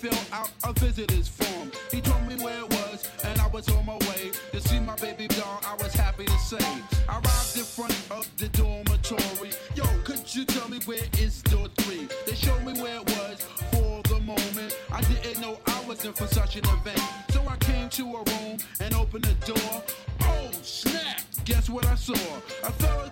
fill out a visitor's form. He told me where it was, and I was on my way to see my baby doll. I was happy to say. I arrived in front of the dormitory. Yo, could you tell me where is door three? They showed me where it was for the moment. I didn't know I was in for such an event. So I came to a room and opened the door. Oh, snap! Guess what I saw? A fellow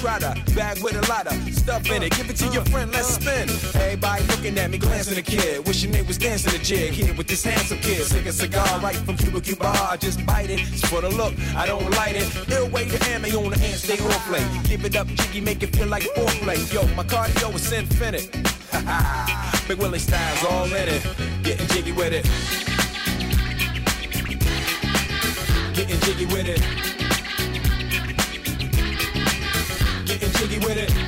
Prada bag with a lot of stuff in it. Give it to your friend, let's spin. Everybody looking at me, glancing a kid. Wishing they was dancing a jig here with this handsome kid. Sick a cigar right from Cuba Cuba. I just bite it. It's for the look, I don't light it. Ill way to ammo on the hand, stay on play. Give it up, jiggy, make it feel like foreplay. Yo, my cardio is infinite. Ha ha. Big Willie style's all in it. Getting jiggy with it. Getting jiggy with it. With it.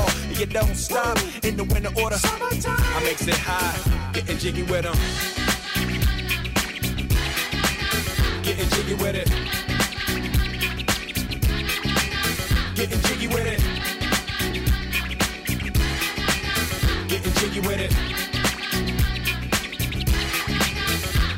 sure. And you don't stop in the winter order. Summertime. I makes it high, getting jiggy with them. Getting jiggy with it. Getting jiggy with it. Getting jiggy with it.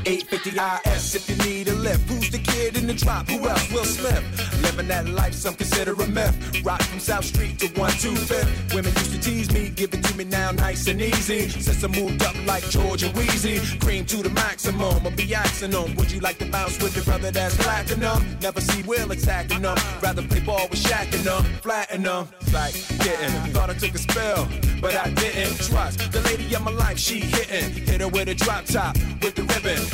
8 the IS if you need a lift. Who's the kid in the drop? Who else? Will Smith. Living that life, some consider a myth. Rock from South Street to 125th. Women used to tease me, give it to me now nice and easy. Since I moved up like George and Weezy, cream to the maximum. I'll be asking them, would you like to bounce with your brother that's platinum? Never see Will attacking them. Rather play ball with Shaq and them, flatten them. Like, getting. Thought I took a spell, but I didn't. Trust the lady of my life, she hitting. Hit her with a drop top, with the ribbon.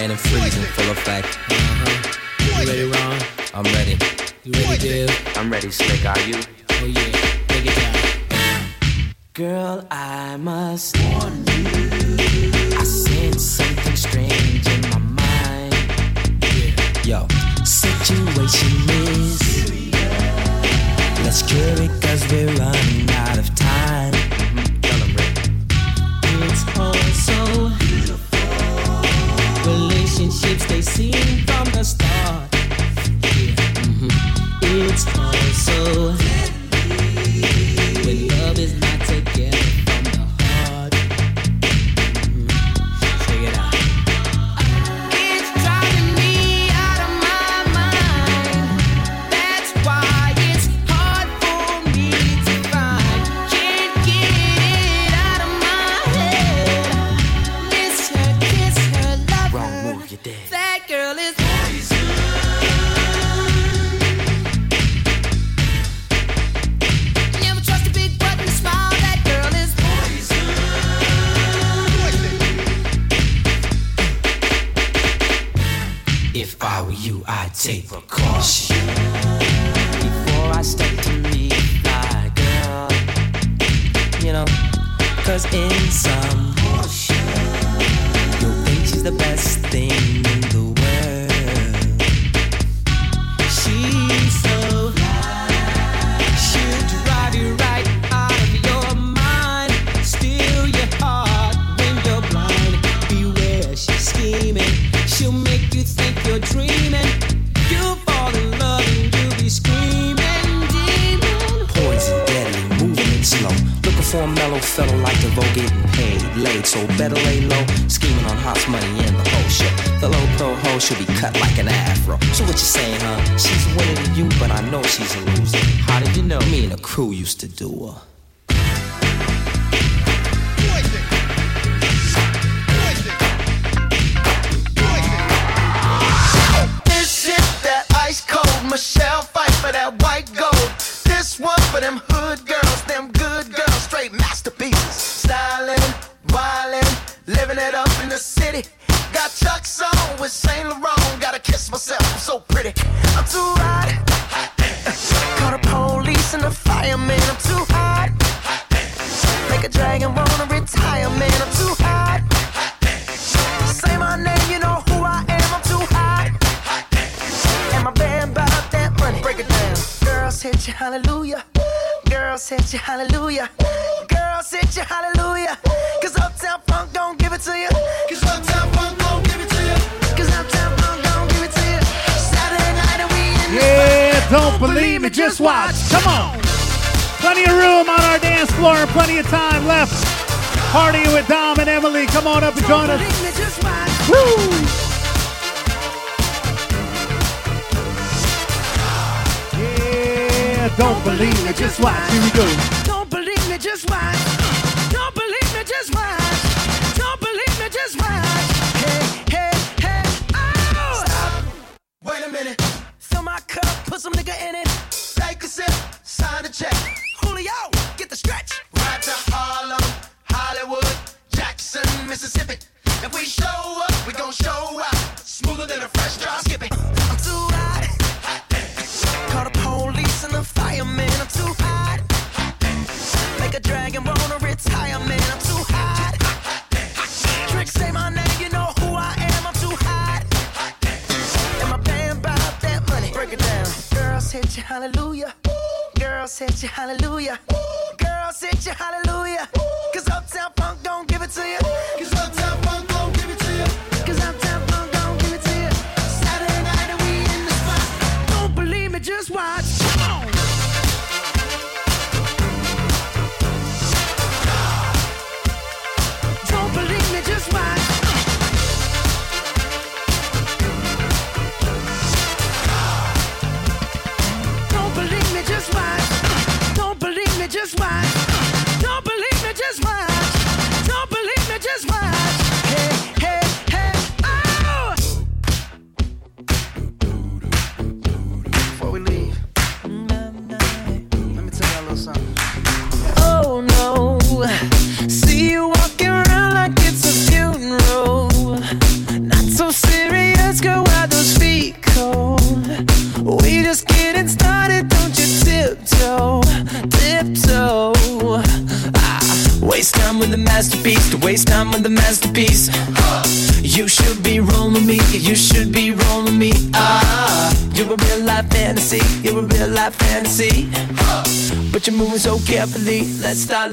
Spider-Man and Freeze in full effect. Uh-huh. You ready, Ron? I'm ready. You ready, Biv? I'm ready, Slick. Are you? Oh yeah, break it down. Girl, I must warn you. I sense something strange in my mind. Yo, situation is. Let's cure it Girls hit you, hallelujah. Girls hit you, hallelujah. Cause Uptown Funk don't give it to you. Cause Uptown Funk don't give it to you. Cause Uptown Funk don't give it to you. Saturday night and we in Yeah, don't believe me, just watch. Come on. Plenty of room on our dance floor plenty of time left. Partying with Dom and Emily. Come on up and join us. Me, just watch. Woo! Don't believe me, just watch. Here we go.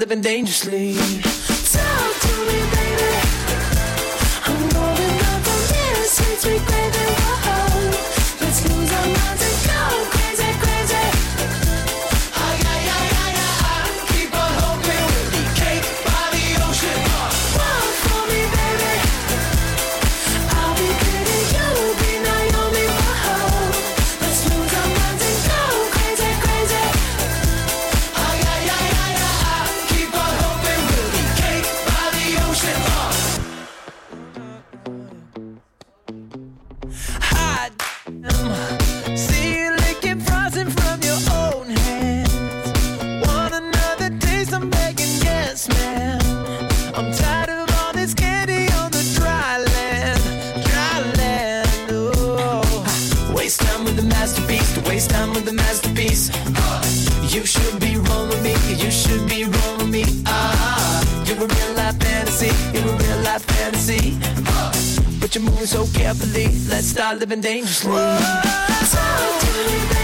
Living dangerously. Living dangerously. Talk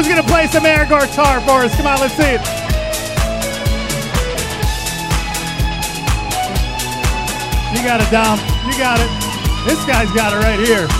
Who's gonna play some air guitar for us? Come on, let's see it. You got it, Dom. You got it. This guy's got it right here.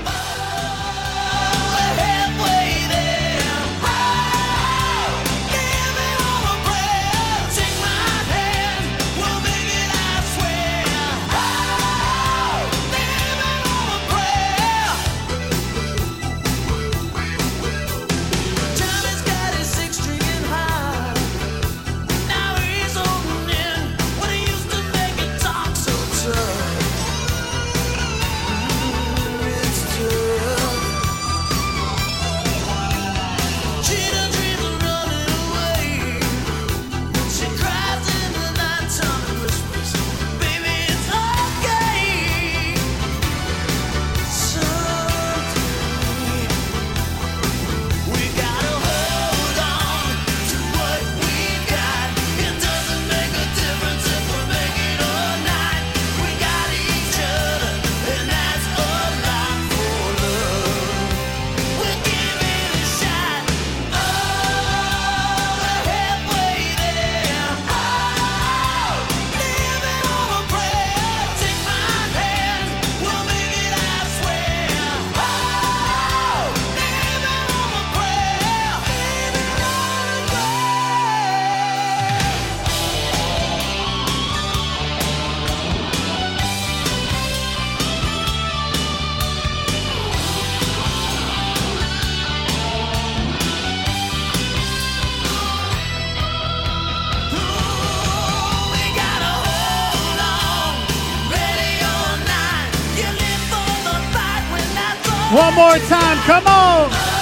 One more time. Come on.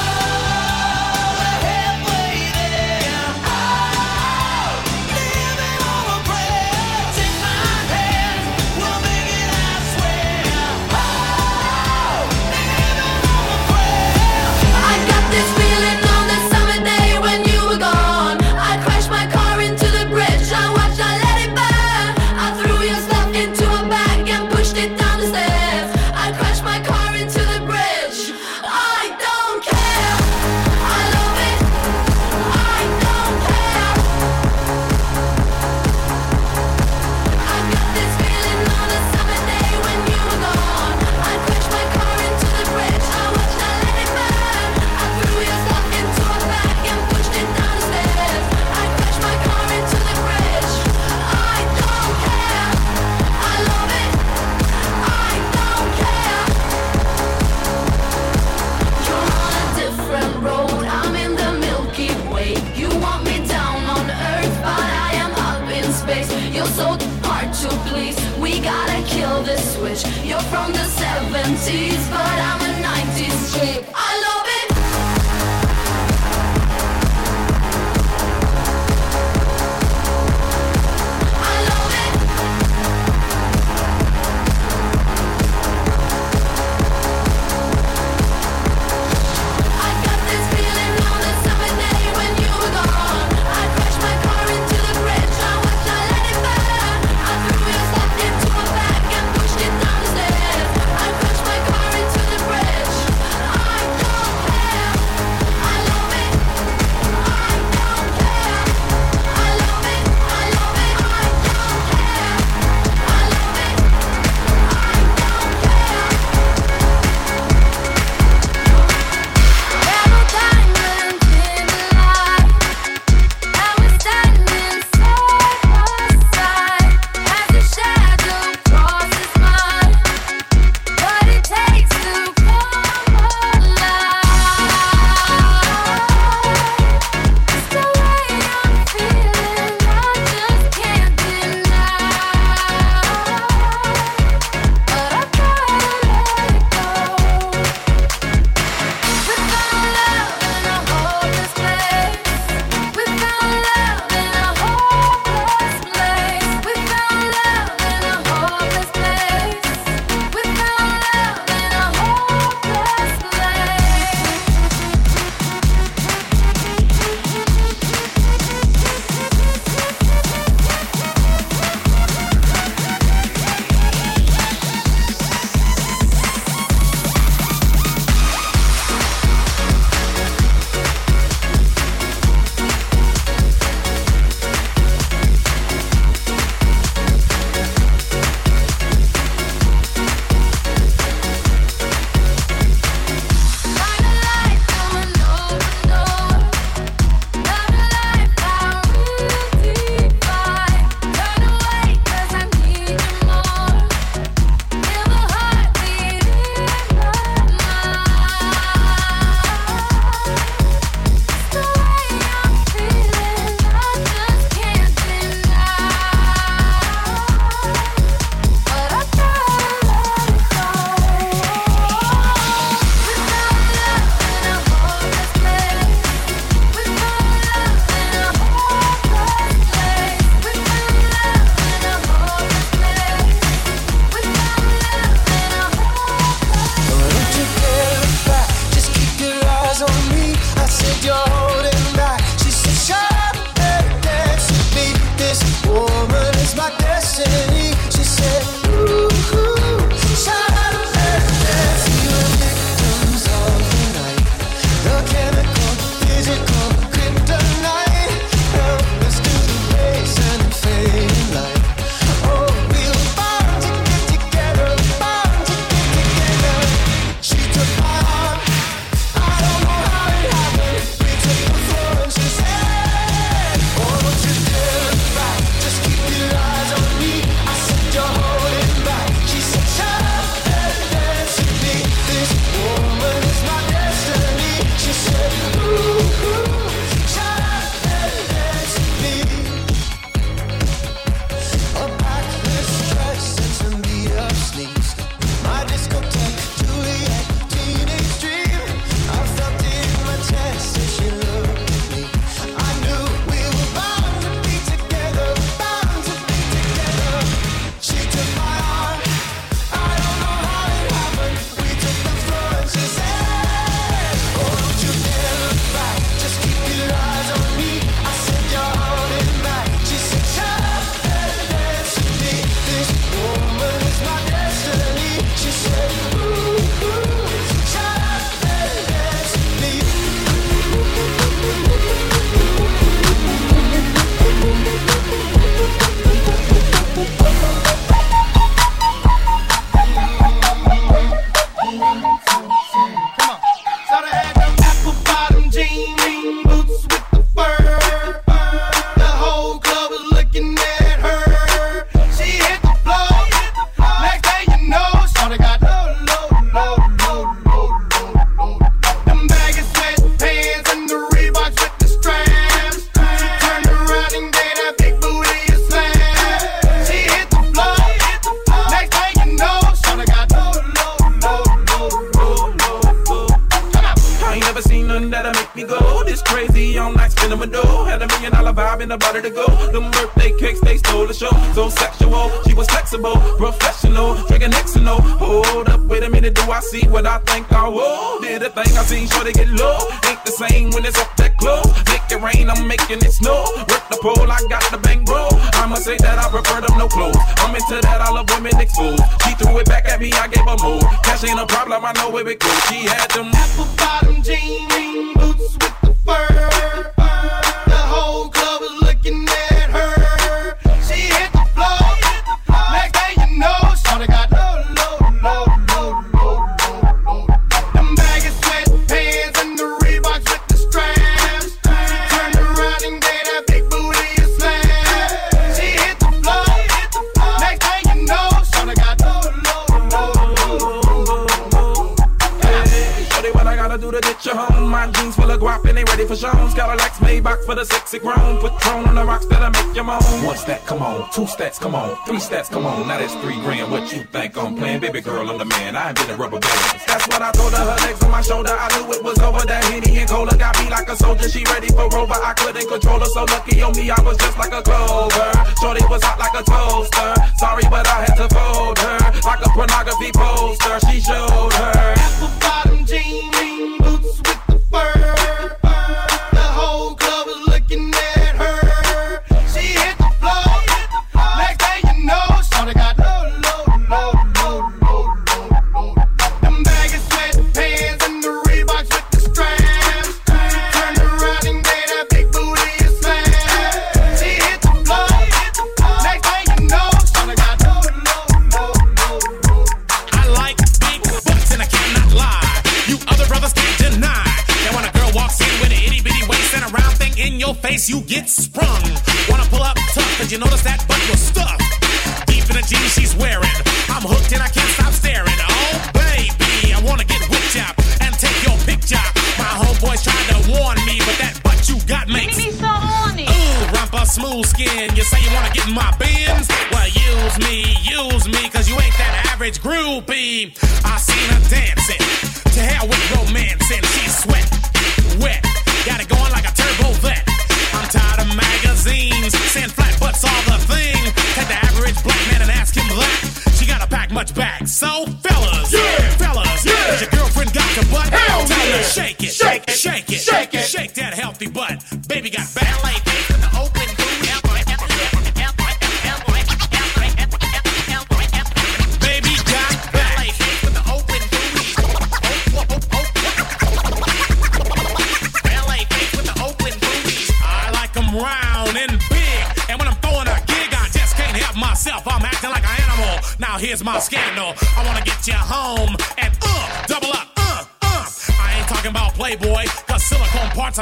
Come on. Three stats, come on. Now that's three grand. What you think I'm playing? Baby girl, I'm the man. I a rubber band. That's what I told her. Her legs on my shoulder. I knew it was over. That Henny and Cola got me like a soldier. She ready for Rover. I couldn't control her. So lucky on me, I was just like a clover. Shorty was hot like a toaster. Sorry, but I had to fold her. Like a pornography poster. She showed her.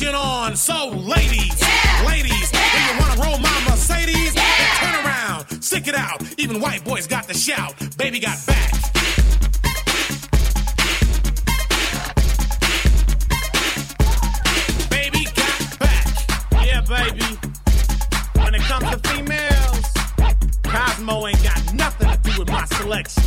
down to get the friction on. So, ladies, ladies, when you wanna roll my Mercedes, then turn around, stick it out. Even white boys got the shout. Baby got back. Baby got back. Yeah, baby. When it comes to females, Cosmo ain't got nothing to do with my selection.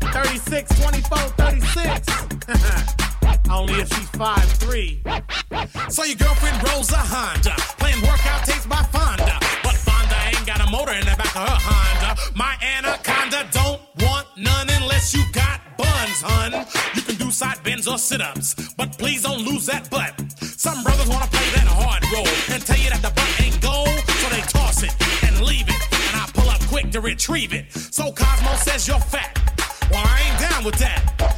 36, 24, 36. Only if she's 5'3. So your girlfriend rolls a Honda, playing workout tapes by Fonda. But Fonda ain't got a motor in the back of her Honda. My anaconda don't want none unless you got buns, hun. You can do side bends or sit-ups, but please don't lose that butt. Some brothers wanna play that hard role and tell you that the butt ain't gold, so they toss it and leave it, and I pull up quick to retrieve it. So Cosmo says you're fat. Well, I ain't down with that.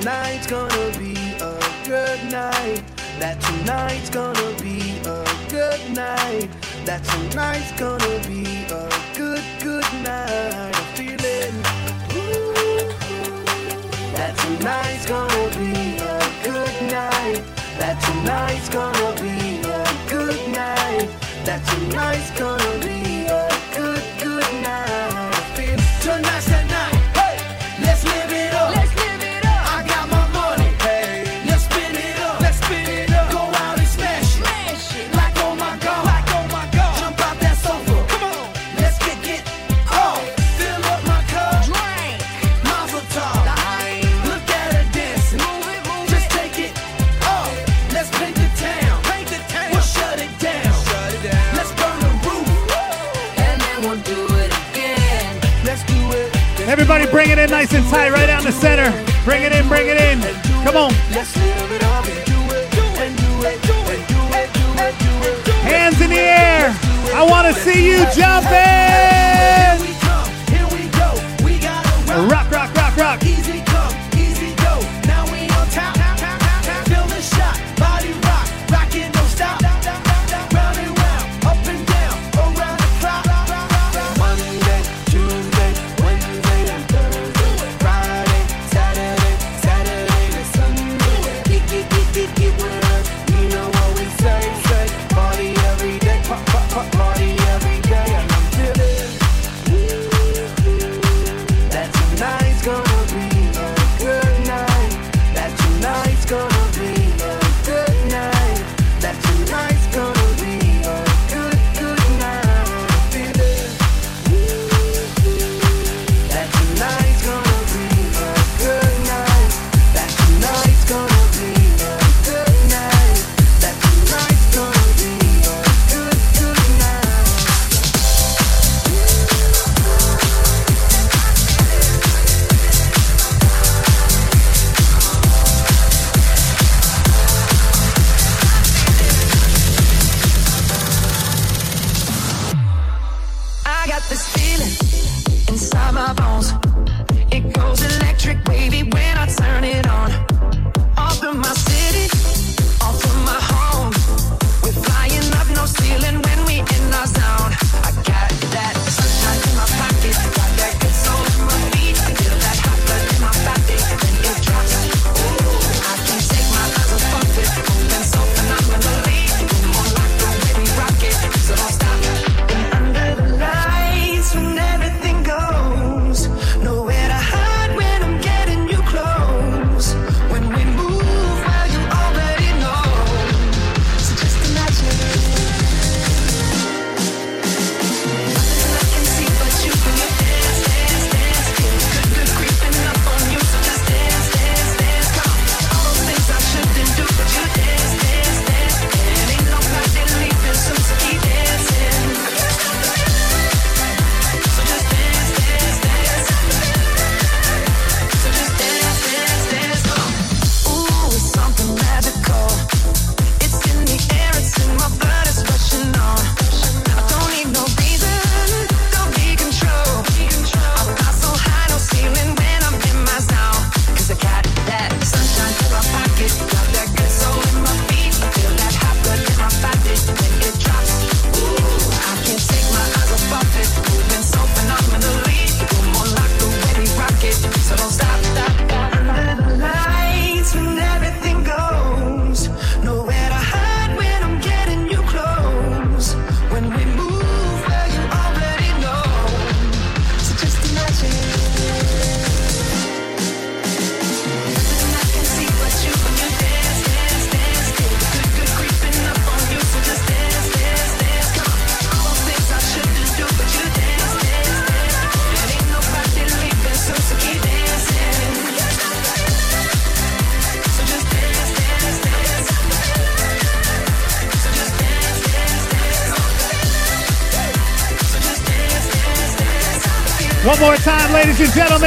tonight's gonna be a good night. That tonight's gonna be a good night. That tonight's gonna be a good, good night. I'm feeling that tonight's gonna be a good night. That tonight's gonna be a good night. That tonight's gonna be a good, good night. Tonight's the night. Everybody bring it in nice and tight right down the center. Bring it in, bring it in. Come on. Hands in the air. I want to see you jumping.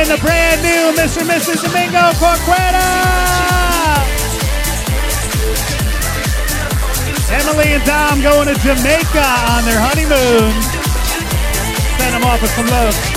the brand new Mr. and Mrs. Domingo Corqueta. Emily and Tom going to Jamaica on their honeymoon. Send them off with some love.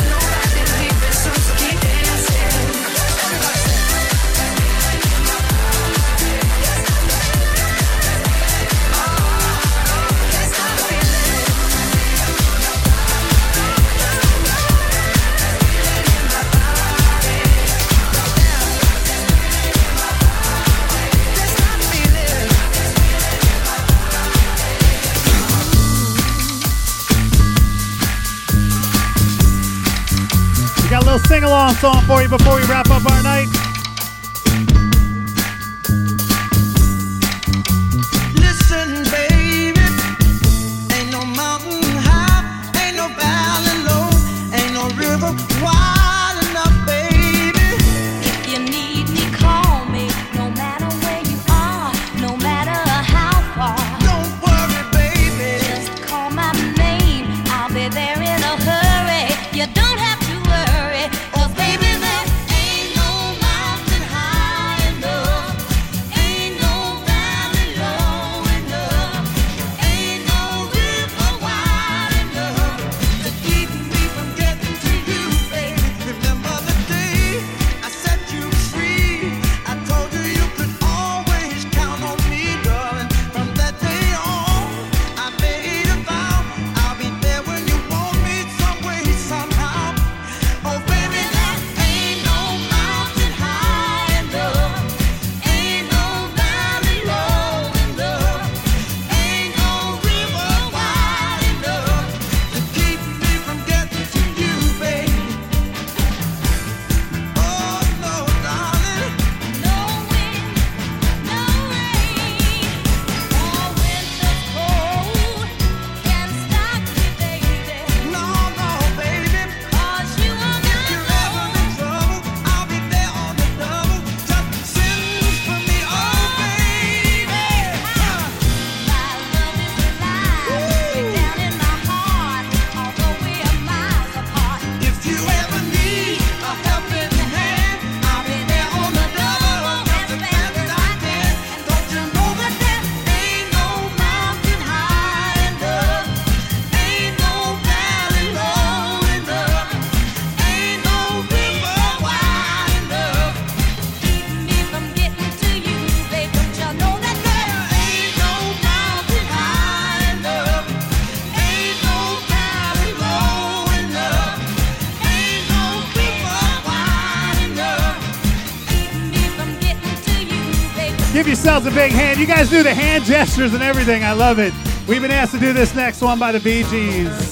song for you before we wrap up our night. Give yourselves a big hand. You guys do the hand gestures and everything. I love it. We've been asked to do this next one by the Bee Gees.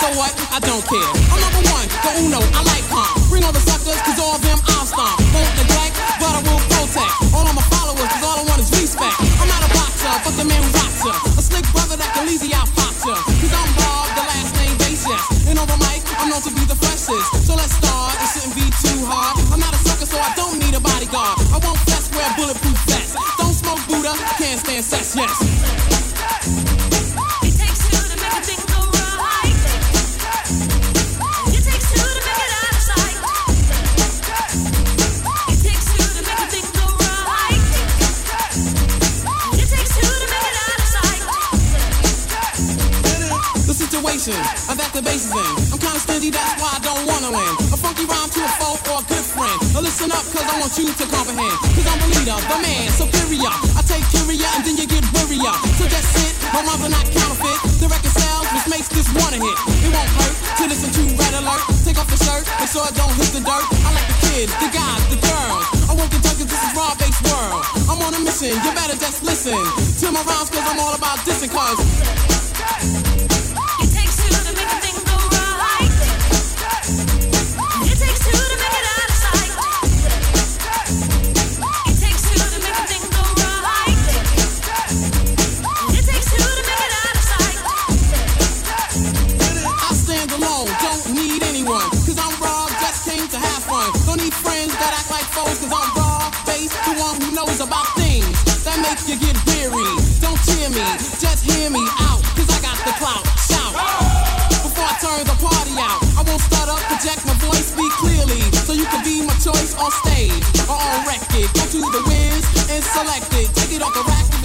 So what? I don't care. I'm number one, the Uno, I like punk. Bring all the suckers, cause all them I'll stomp. Won't neglect, but I will protect. All of my followers, cause all I want is respect. I'm not a boxer, but the man boxer. A slick brother that can easy out boxer. Cause I'm Bob, the last name basis. And over the mic, I'm known to be the freshest. So let's start, it shouldn't be too hard. I'm not a sucker, so I don't need a bodyguard. I won't flex, wear bulletproof vests. Don't smoke Buddha, can't stand sex, yes. Listen up, cause I want you to comprehend. Cause I'm a leader, the man, superior. I take curia and then you get wearier. So just sit, my rhymes are not counterfeit. The record sounds, which makes this wanna hit. It won't hurt to listen to Red Alert. Take off the shirt, make sure I don't hit the dirt. I like the kids, the guys, the girls. I want the junkies, this is raw based world. I'm on a mission, you better just listen to my rhymes, cause I'm all about dissing, cause. hours about things that make you get weary. Don't tear me, just hear me out, cause I got the clout. Shout. Before I turn the party out, I won't start up, project my voice, speak clearly, so you can be my choice on stage or on record. Go to the whiz and select it, take it off the rack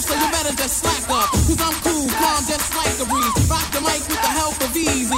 so you better just slack up. Cause I'm cool, calm, just like the breeze. Rock the mic with the help of these.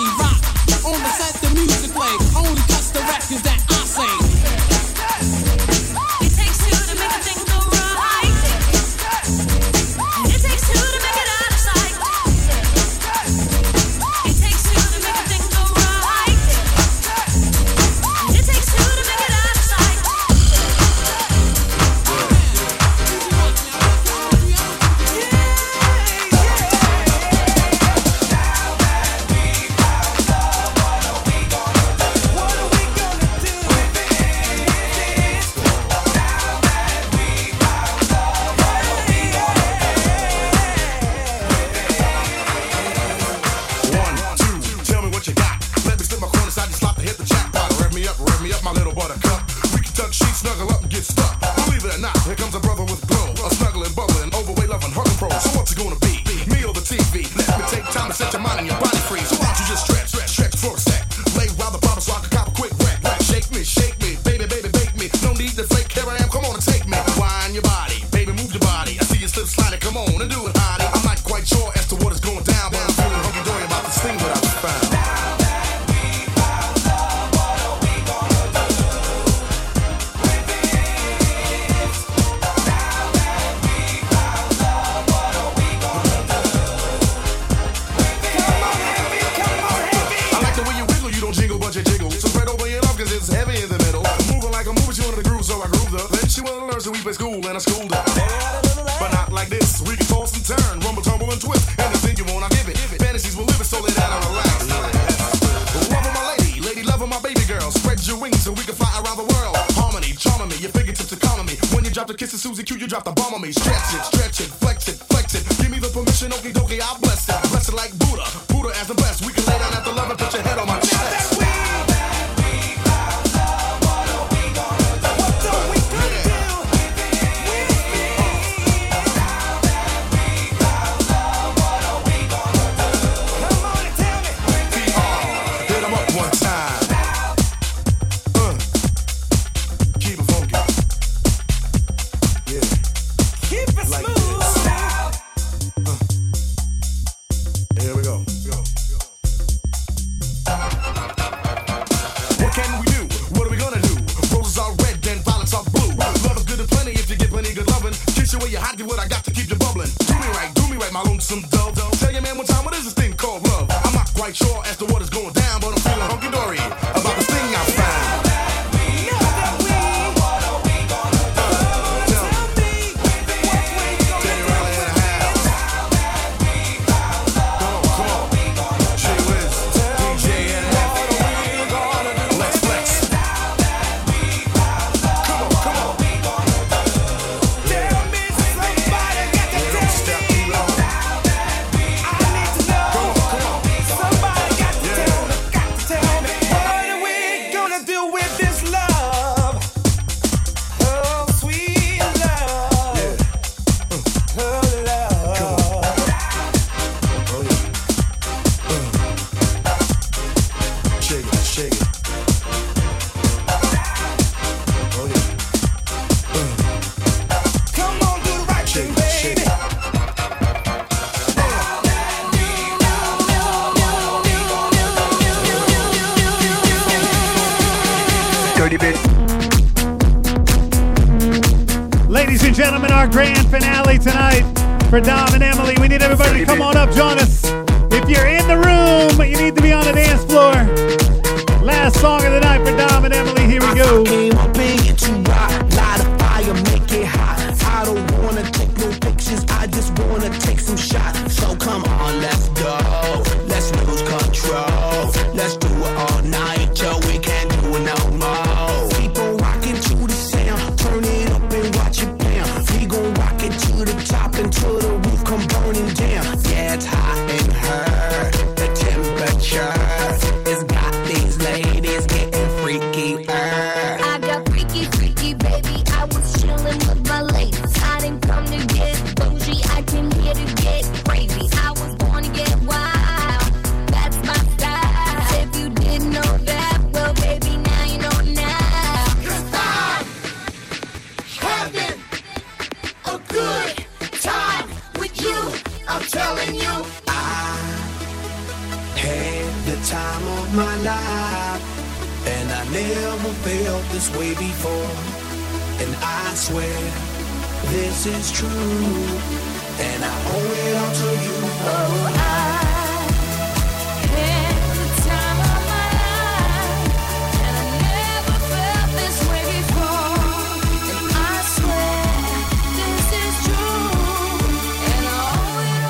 this is true, and I owe it all to you. Oh, I.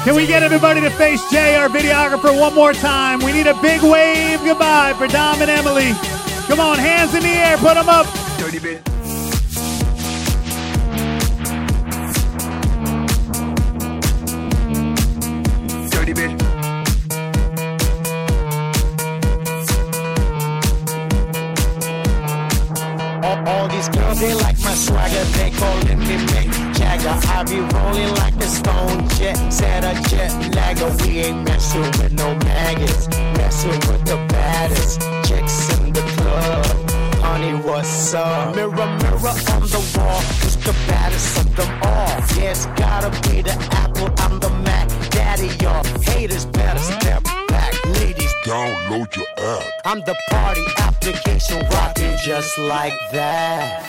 Can we get everybody to face Jay, our videographer, one more time? We need a big wave goodbye for Dom and Emily. Come on, hands in the air, put them up. Dirty bit. I be rolling like a stone jet, set a jet lagger. We ain't messing with no maggots, messing with the baddest chicks in the club. Honey, what's up? Mirror, mirror on the wall, who's the baddest of them all? Yeah, it's gotta be the Apple, I'm the Mac, Daddy, y'all haters better step back, ladies. Download your app. I'm the party application rocking just like that.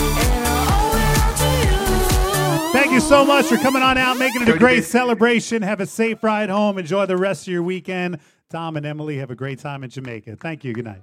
Thank you so much for coming on out, making it a great celebration. Have a safe ride home. Enjoy the rest of your weekend. Dom and Emily have a great time in Jamaica. Thank you. Good night.